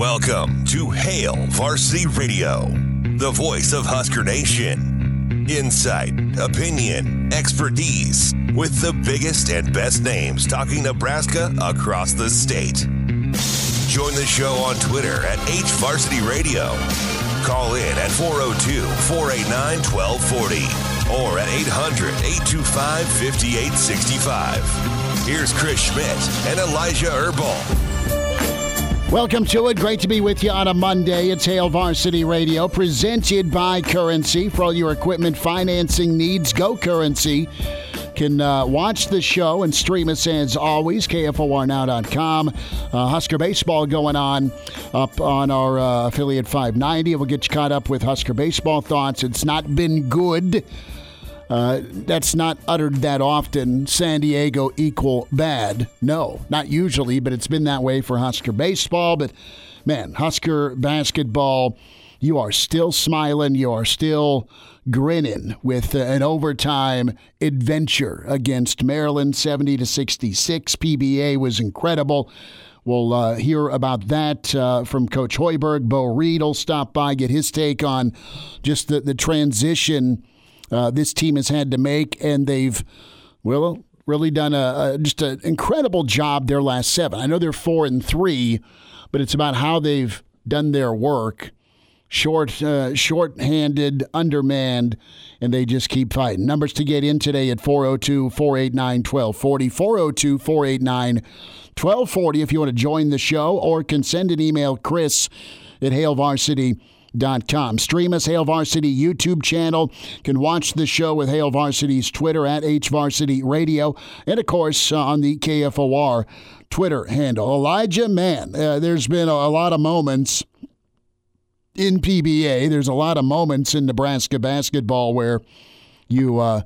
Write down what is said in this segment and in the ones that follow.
Welcome to Hail Varsity Radio, the voice of Husker Nation. Insight, opinion, expertise, with the biggest and best names talking Nebraska across the state. Join the show on Twitter at HVarsity Radio. Call in at 402 489 1240 or at 800 825 5865. Here's Chris Schmidt and Elijah Herbal. Welcome to it. Great to be with you on a Monday. It's Hail Varsity Radio, presented by Currency. For all your equipment financing needs, go Currency. Can uh, watch the show and stream us as always, KFORnow.com. Uh, Husker Baseball going on up on our uh, affiliate 590. We'll get you caught up with Husker Baseball thoughts. It's not been good. Uh, that's not uttered that often. San Diego equal bad. No, not usually, but it's been that way for Husker baseball. But man, Husker basketball, you are still smiling. You are still grinning with uh, an overtime adventure against Maryland, 70 to 66. PBA was incredible. We'll uh, hear about that uh, from Coach Hoiberg. Beau Reid will stop by, get his take on just the, the transition uh, this team has had to make, and they've, well, really done a, a just an incredible job their last seven. I know they're four and three, but it's about how they've done their work. Short, uh, short-handed, undermanned, and they just keep fighting. Numbers to get in today at 402 489 1240. 402 489 1240 if you want to join the show or can send an email, Chris at Hail Varsity com. Stream us, Hail Varsity YouTube channel. Can watch the show with Hail Varsity's Twitter at HVarsity Radio. And of course, uh, on the KFOR Twitter handle. Elijah, man, uh, there's been a, a lot of moments in PBA. There's a lot of moments in Nebraska basketball where you uh,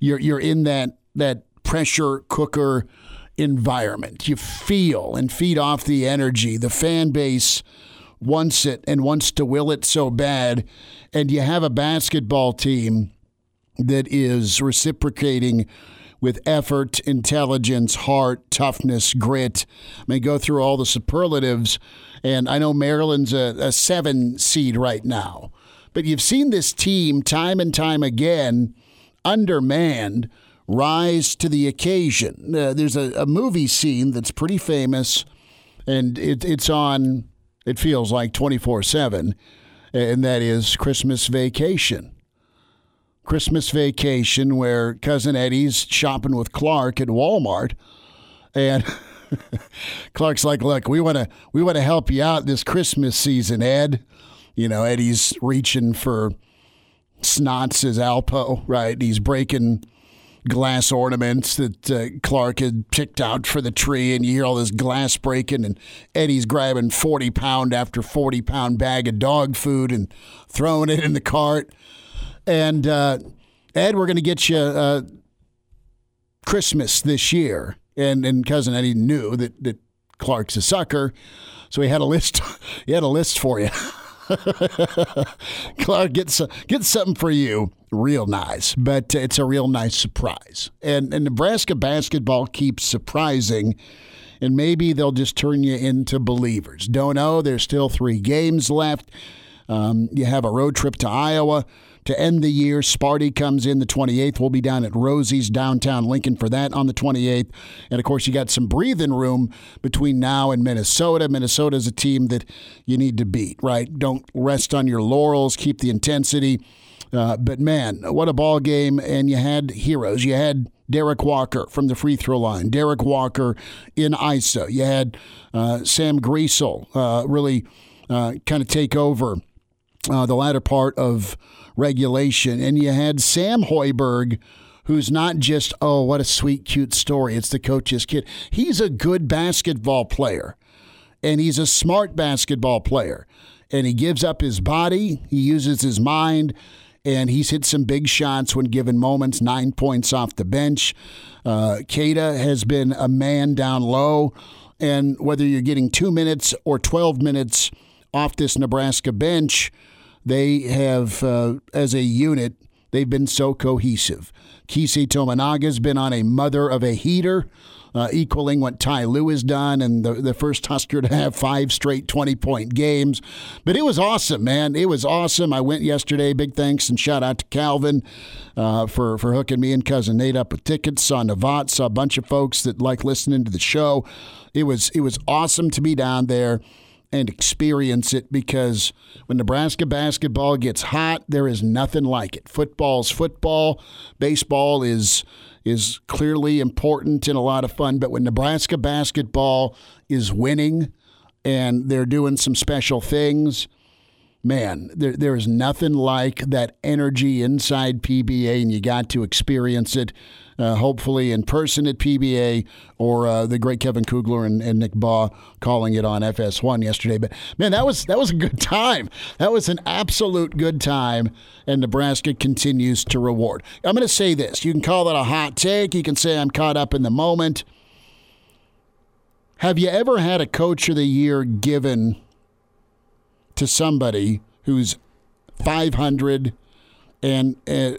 you're you're in that that pressure cooker environment. You feel and feed off the energy. The fan base wants it and wants to will it so bad, and you have a basketball team that is reciprocating with effort, intelligence, heart, toughness, grit. I mean, go through all the superlatives. And I know Maryland's a, a seven seed right now. But you've seen this team time and time again, undermanned, rise to the occasion. Uh, there's a, a, movie scene that's pretty famous, and it, it's on it feels like 24 7, and that is Christmas Vacation. Christmas Vacation, where Cousin Eddie's shopping with Clark at Walmart, and Clark's like, "Look, we want to we want to help you out this Christmas season, Ed." You know, Eddie's reaching for snots as Alpo, right? He's breaking glass ornaments that uh, Clark had picked out for the tree, and you hear all this glass breaking, and Eddie's grabbing 40 pound after 40 pound bag of dog food and throwing it in the cart. And uh, Ed, we're going to get you uh, Christmas this year. And, and cousin Eddie knew that, that Clark's a sucker, so he had a list. he had a list for you. Clark, get, some, get something for you. Real nice, but it's a real nice surprise. And, and Nebraska basketball keeps surprising, and maybe they'll just turn you into believers. Don't know. There's still three games left. Um, you have a road trip to Iowa to end the year. Sparty comes in the 28th. We'll be down at Rosie's downtown Lincoln for that on the 28th. And of course, you got some breathing room between now and Minnesota. Minnesota is a team that you need to beat, right? Don't rest on your laurels, keep the intensity. Uh, but man, what a ball game! And you had heroes. You had Derrick Walker from the free throw line. Derrick Walker in ISO. You had uh, Sam Griesel uh, really uh, kind of take over uh, the latter part of regulation. And you had Sam Hoiberg, who's not just, oh, what a sweet, cute story. It's the coach's kid. He's a good basketball player, and he's a smart basketball player. And he gives up his body, he uses his mind, and he's hit some big shots when given moments, nine points off the bench. Uh, Keita has been a man down low. And whether you're getting two minutes or 12 minutes off this Nebraska bench, they have, uh, as a unit, They've been so cohesive. Keisei Tominaga's been on a mother of a heater uh, equaling what Ty Lue has done, and the, the first Husker to have five straight 20 point games. But it was awesome, man. It was awesome. I went yesterday. Big thanks and shout out to Calvin uh, for, for hooking me and cousin Nate up with tickets. Saw Navat, saw a bunch of folks that like listening to the show. It was it was awesome to be down there and experience it because when Nebraska basketball gets hot, there is nothing like it. Football's football, baseball is is clearly important and a lot of fun. But when Nebraska basketball is winning and they're doing some special things, man, there, there is nothing like that energy inside PBA, and you got to experience it. Uh, hopefully in person at PBA or uh, the great Kevin Kugler and, and, Nick Bahe calling it on FS1 yesterday. But man, that was that was a good time. That was an absolute good time, and Nebraska continues to reward. I'm going to say this: you can call that a hot take. You can say I'm caught up in the moment. Have you ever had a coach of the year given to somebody who's 500 and uh,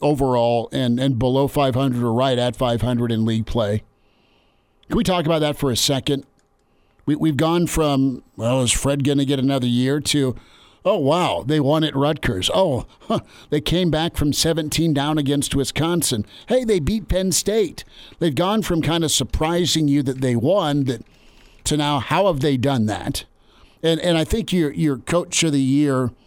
overall and, and below 500 or right at 500 in league play. Can we talk about that for a second? We, we've gone from, well, is Fred going to get another year to, oh, wow, they won at Rutgers. Oh, huh, they came back from 17 down against Wisconsin. Hey, they beat Penn State. They've gone from kind of surprising you that they won that to now, how have they done that? And, and I think your, your coach of the year –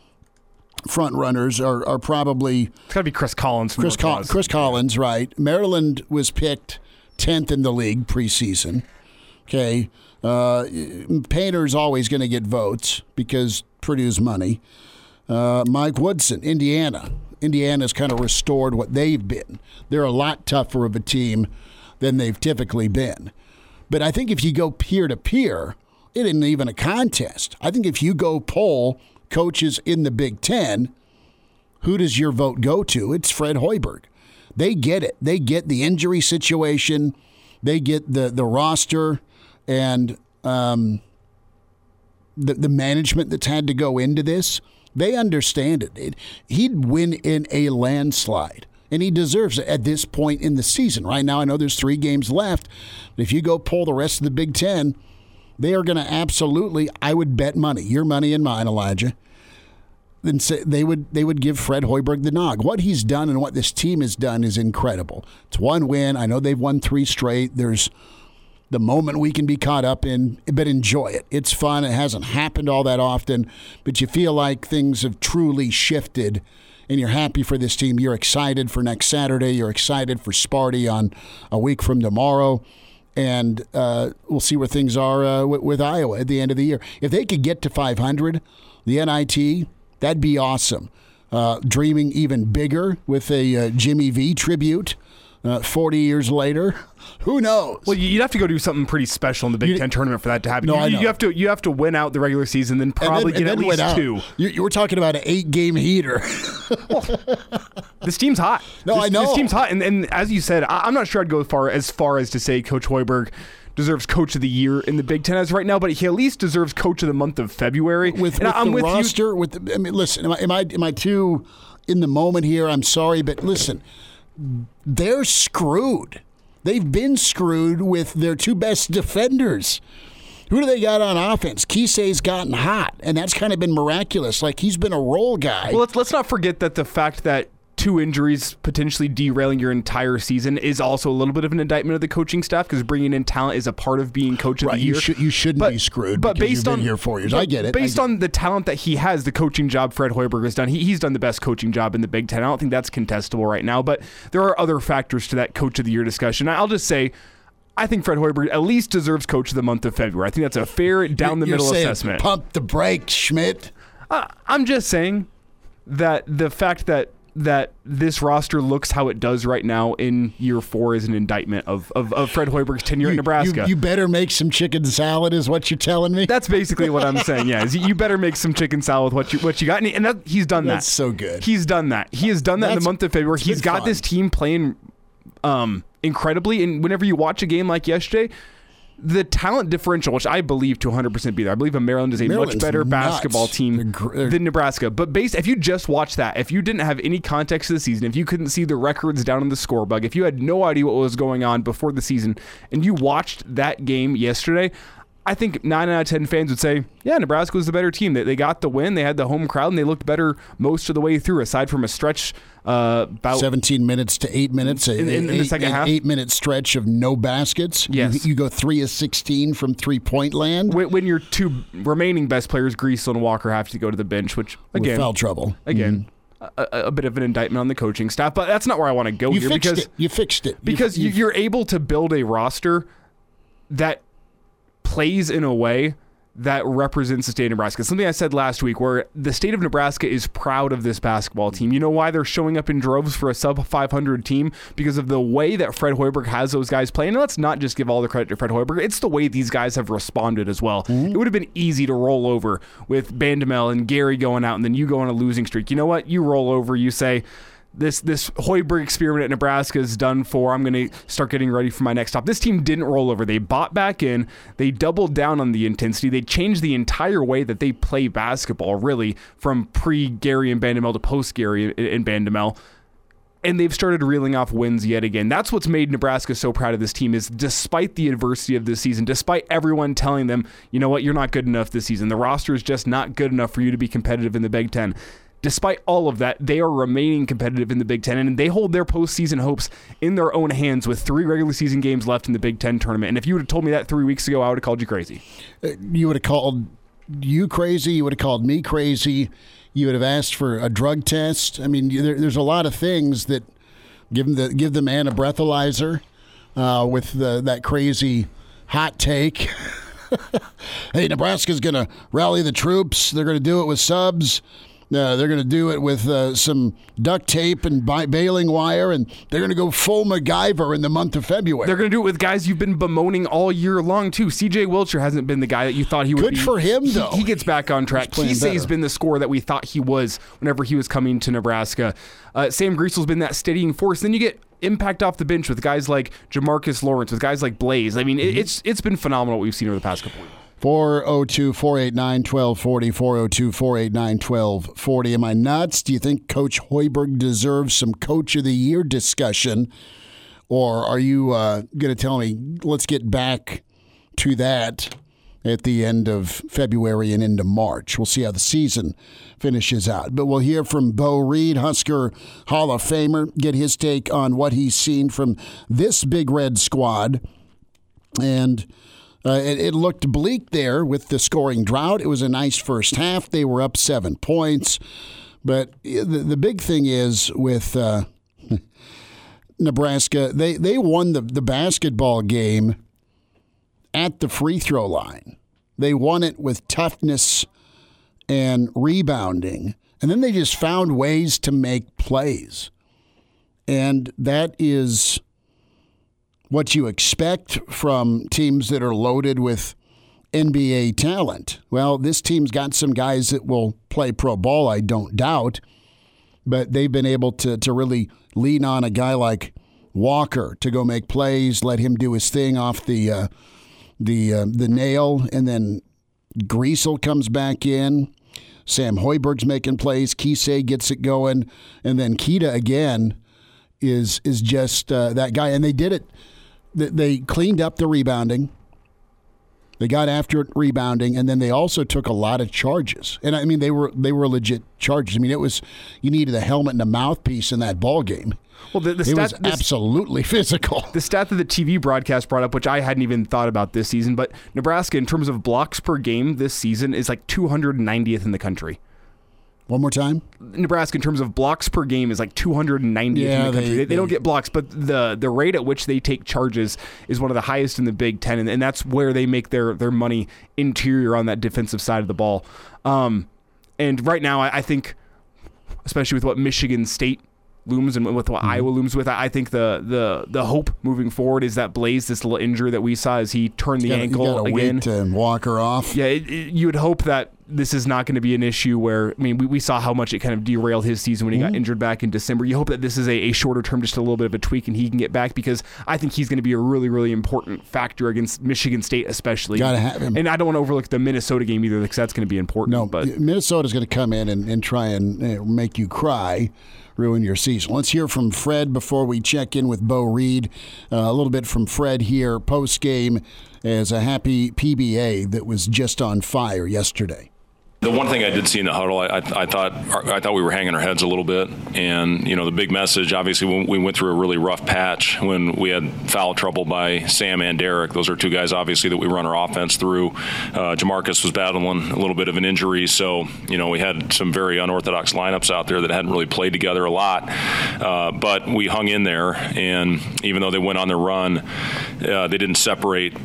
front runners are, are probably it's got to be Chris Collins. Chris, Col- Chris Collins, right? Maryland was picked tenth in the league preseason. Okay, uh, Painter's always going to get votes because Purdue's money. Uh, Mike Woodson, Indiana. Indiana's kind of restored what they've been. They're a lot tougher of a team than they've typically been. But I think if you go peer to peer, it isn't even a contest. I think if you go poll coaches in the Big Ten, who does your vote go to? It's Fred Hoiberg. They get it. They get the injury situation. They get the the roster and um, the the management that's had to go into this. They understand it. it. He'd win in a landslide, and he deserves it at this point in the season. Right now, I know there's three games left. But if you go pull the rest of the Big Ten, they are going to absolutely. I would bet money, your money and mine, Elijah then they would they would give Fred Hoiberg the nog. What he's done and what this team has done is incredible. It's one win. I know they've won three straight. There's the moment we can be caught up in, but enjoy it. It's fun. It hasn't happened all that often, but you feel like things have truly shifted and you're happy for this team. You're excited for next Saturday. You're excited for Sparty on a week from tomorrow. And uh, we'll see where things are uh, with, with Iowa at the end of the year. If they could get to 500, the NIT, That'd be awesome. Uh, dreaming even bigger with a uh, Jimmy V tribute. Uh, 40 years later. Who knows? Well, you'd have to go do something pretty special in the Big you, Ten tournament for that to happen. No, you, I know. you have to you have to win out the regular season, then probably then, get at least two. You, you, were talking about an eight game heater. well, this team's hot. No, this, I know this team's hot, and, and as you said, I, am not sure I'd go far as far as to say Coach Hoiberg deserves Coach of the Year in the Big Ten as right now, but he at least deserves Coach of the Month of February. With, with I'm the with roster, you. with the, I mean, listen, am I, am I am I too in the moment here? I'm sorry, but listen, they're screwed. They've been screwed with their two best defenders. Who do they got on offense? Keisei's gotten hot, and that's kind of been miraculous. Like he's been a role guy. Well, let's let's not forget that the fact that two injuries potentially derailing your entire season is also a little bit of an indictment of the coaching staff because bringing in talent is a part of being coach of right, the year. You, should, you shouldn't but, be screwed. But based on here four years, I get it. Based get on the talent that he has, the coaching job Fred Hoiberg has done, he, he's done the best coaching job in the Big Ten. I don't think that's contestable right now. But there are other factors to that coach of the year discussion. I'll just say. I think Fred Hoiberg at least deserves Coach of the Month of February. I think that's a fair down the middle assessment. Pump the brakes, Schmidt. Uh, I'm just saying that the fact that that this roster looks how it does right now in year four is an indictment of, of, of Fred Hoiberg's tenure you, in Nebraska. You, you, better make some chicken salad, is what you're telling me. That's basically what I'm saying. Yeah, you better make some chicken salad with what you what you got, and, that, he's done That's that. That's so good. He's done that. He has done that That's, in the month of February. He's got fun. this team playing um, incredibly, and whenever you watch a game like yesterday the talent differential, which I believe to 100% be there. I believe Maryland is a much better nuts. basketball team They're gr- they're- than Nebraska. But based, if you just watched that, if you didn't have any context of the season, if you couldn't see the records down in the score bug, if you had no idea what was going on before the season, and you watched that game yesterday, I think nine out of ten fans would say, "Yeah, Nebraska was the better team. They, they got the win. They had the home crowd, and they looked better most of the way through. Aside from a stretch uh, about 17 minutes to eight minutes, In- in- in the eight- second an half? eight minute stretch of no baskets. You- Yes. You, go three of 16 from three point land when, when your two remaining best players, Griesel and Walker, have to go to the bench, which with again, foul trouble. again, a, a- a bit of an indictment on the coaching staff. But that's not where I want to go You here fixed because it. You fixed it. Because you, you- you're able to build a roster that plays in a way that represents the state of Nebraska. Something I said last week where the state of Nebraska is proud of this basketball team. You know why they're showing up in droves for a sub 500 team? Because of the way that Fred Hoiberg has those guys playing. And let's not just give all the credit to Fred Hoiberg. It's the way these guys have responded as well. Mm-hmm. It would have been easy to roll over with Bandoumel and Gary going out and then you go on a losing streak. You know what? You roll over, you say, this this Hoiberg experiment at Nebraska is done for. I'm going to start getting ready for my next stop. This team didn't roll over. They bought back in. They doubled down on the intensity. They changed the entire way that they play basketball, really, from pre Gary and Bandoumel to post Gary and Bandoumel. And they've started reeling off wins yet again. That's what's made Nebraska so proud of this team is despite the adversity of this season, despite everyone telling them, you know what, you're not good enough this season. The roster is just not good enough for you to be competitive in the Big Ten despite all of that, they are remaining competitive in the Big Ten, and they hold their postseason hopes in their own hands with three regular season games left in the Big Ten tournament. And if you would have told me that three weeks ago, I would have called you crazy. you would have called you crazy. You would have called me crazy. You would have asked for a drug test. I mean, there, there's a lot of things that give the give the man a breathalyzer uh, with the, that crazy hot take. hey, Nebraska's going to rally the troops. They're going to do it with subs. Uh, they're going to do it with uh, some duct tape and bi- baling wire, and they're going to go full MacGyver in the month of February. They're going to do it with guys you've been bemoaning all year long, too. CJ Wilcher hasn't been the guy that you thought he would Good be. for him, He- though. He, gets back on track. Keisei's been the scorer that we thought he was whenever he was coming to Nebraska. Uh, Sam Griesel's been that steadying force. Then you get impact off the bench with guys like Jamarcus Lawrence, with guys like Blaise. I mean, Mm-hmm. it, it's it's been phenomenal what we've seen over the past couple weeks. 402 489 1240. 402 489 1240. Am I nuts? Do you think Coach Hoiberg deserves some Coach of the Year discussion? Or are you uh, going to tell me, let's get back to that at the end of February and into March? We'll see how the season finishes out. But we'll hear from Beau Reid, Husker Hall of Famer, get his take on what he's seen from this Big Red squad. And uh, it, it looked bleak there with the scoring drought. It was a nice first half. They were up seven points. But the, the big thing is with uh, Nebraska, they, they won the, the basketball game at the free throw line. They won it with toughness and rebounding. And then they just found ways to make plays. And that is what you expect from teams that are loaded with NBA talent. Well, this team's got some guys that will play pro ball, I don't doubt, but they've been able to, to really lean on a guy like Walker to go make plays, let him do his thing off the uh, the uh, the nail, and then Griesel comes back in. Sam Hoiberg's making plays. Keisei gets it going, and then Keita again is is just uh, that guy. And they did it. They- They cleaned up the rebounding. They got after it rebounding, and then they also took a lot of charges. And I mean, they were they were legit charges. I mean, it was you needed a helmet and a mouthpiece in that ball game. Well, the, the It stat, was the, absolutely physical. the stat that the TV broadcast brought up, which I hadn't even thought about this season, but Nebraska, in terms of blocks per game this season, is like 290th in the country. One more time. Nebraska, in terms of blocks per game, is like 290 Yeah, in the country. they- They, they don't get blocks, but the the rate at which they take charges is one of the highest in the Big Ten, and, and that's where they make their their money interior on that defensive side of the ball. Um, and right now, I, I think, especially with what Michigan State looms and with Mm-hmm. what Iowa looms with, I I think the the the hope moving forward is that Blaise, this little injury that we saw as he turned the Gotta- ankle again. to walk her off. Yeah, it, it, you would hope that this is not going to be an issue where, I mean, we, we saw how much it kind of derailed his season when he got injured back in December. You hope that this is a, a shorter term, just a little bit of a tweak, and he can get back because I think he's going to be a really, really important factor against Michigan State, especially. Gotta have him. And I don't want to overlook the Minnesota game either because that's going to be important. No, but Minnesota's going to come in and, and try and uh, make you cry, ruin your season. Let's hear from Fred before we check in with Beau Reid. Uh, a little bit from Fred here post game as a happy PBA that was just on fire yesterday. The one thing I did see in the huddle, I, I, I, thought I thought we were hanging our heads a little bit, and you know the big message. Obviously, when we went through a really rough patch when we had foul trouble by Sam and Derrick. Those are two guys, obviously, that we run our offense through. Uh, Jamarcus was battling a little bit of an injury, so you know we had some very unorthodox lineups out there that hadn't really played together a lot. Uh, but we hung in there, and even though they went on their run, uh, they didn't separate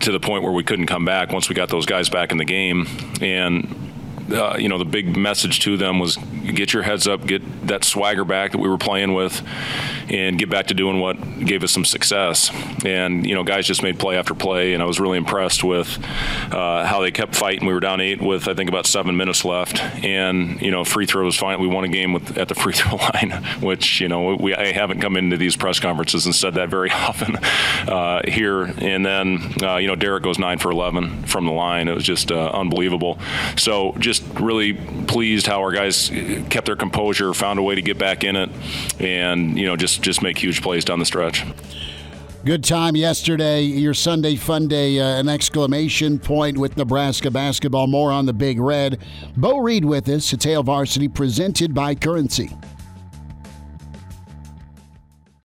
to the point where we couldn't come back once we got those guys back in the game, and uh, you know, the big message to them was get your heads up, get that swagger back that we were playing with, and get back to doing what gave us some success. And you know, guys just made play after play, and I was really impressed with uh, how they kept fighting. We were down eight with I think about seven minutes left, and you know, free throws. Fine, we won a game with at the free throw line, which you know we I haven't come into these press conferences and said that very often uh, here. And then uh, you know, Derrick goes nine for 11 from the line. It was just uh, unbelievable. So just really pleased how our guys kept their composure, found a way to get back in it, and you know just just make huge plays down the stretch. Good time yesterday. Your Sunday Fun Day, uh, an exclamation point with Nebraska basketball. More on the Big Red. Beau Reid with us. It's Hail Varsity presented by Currency.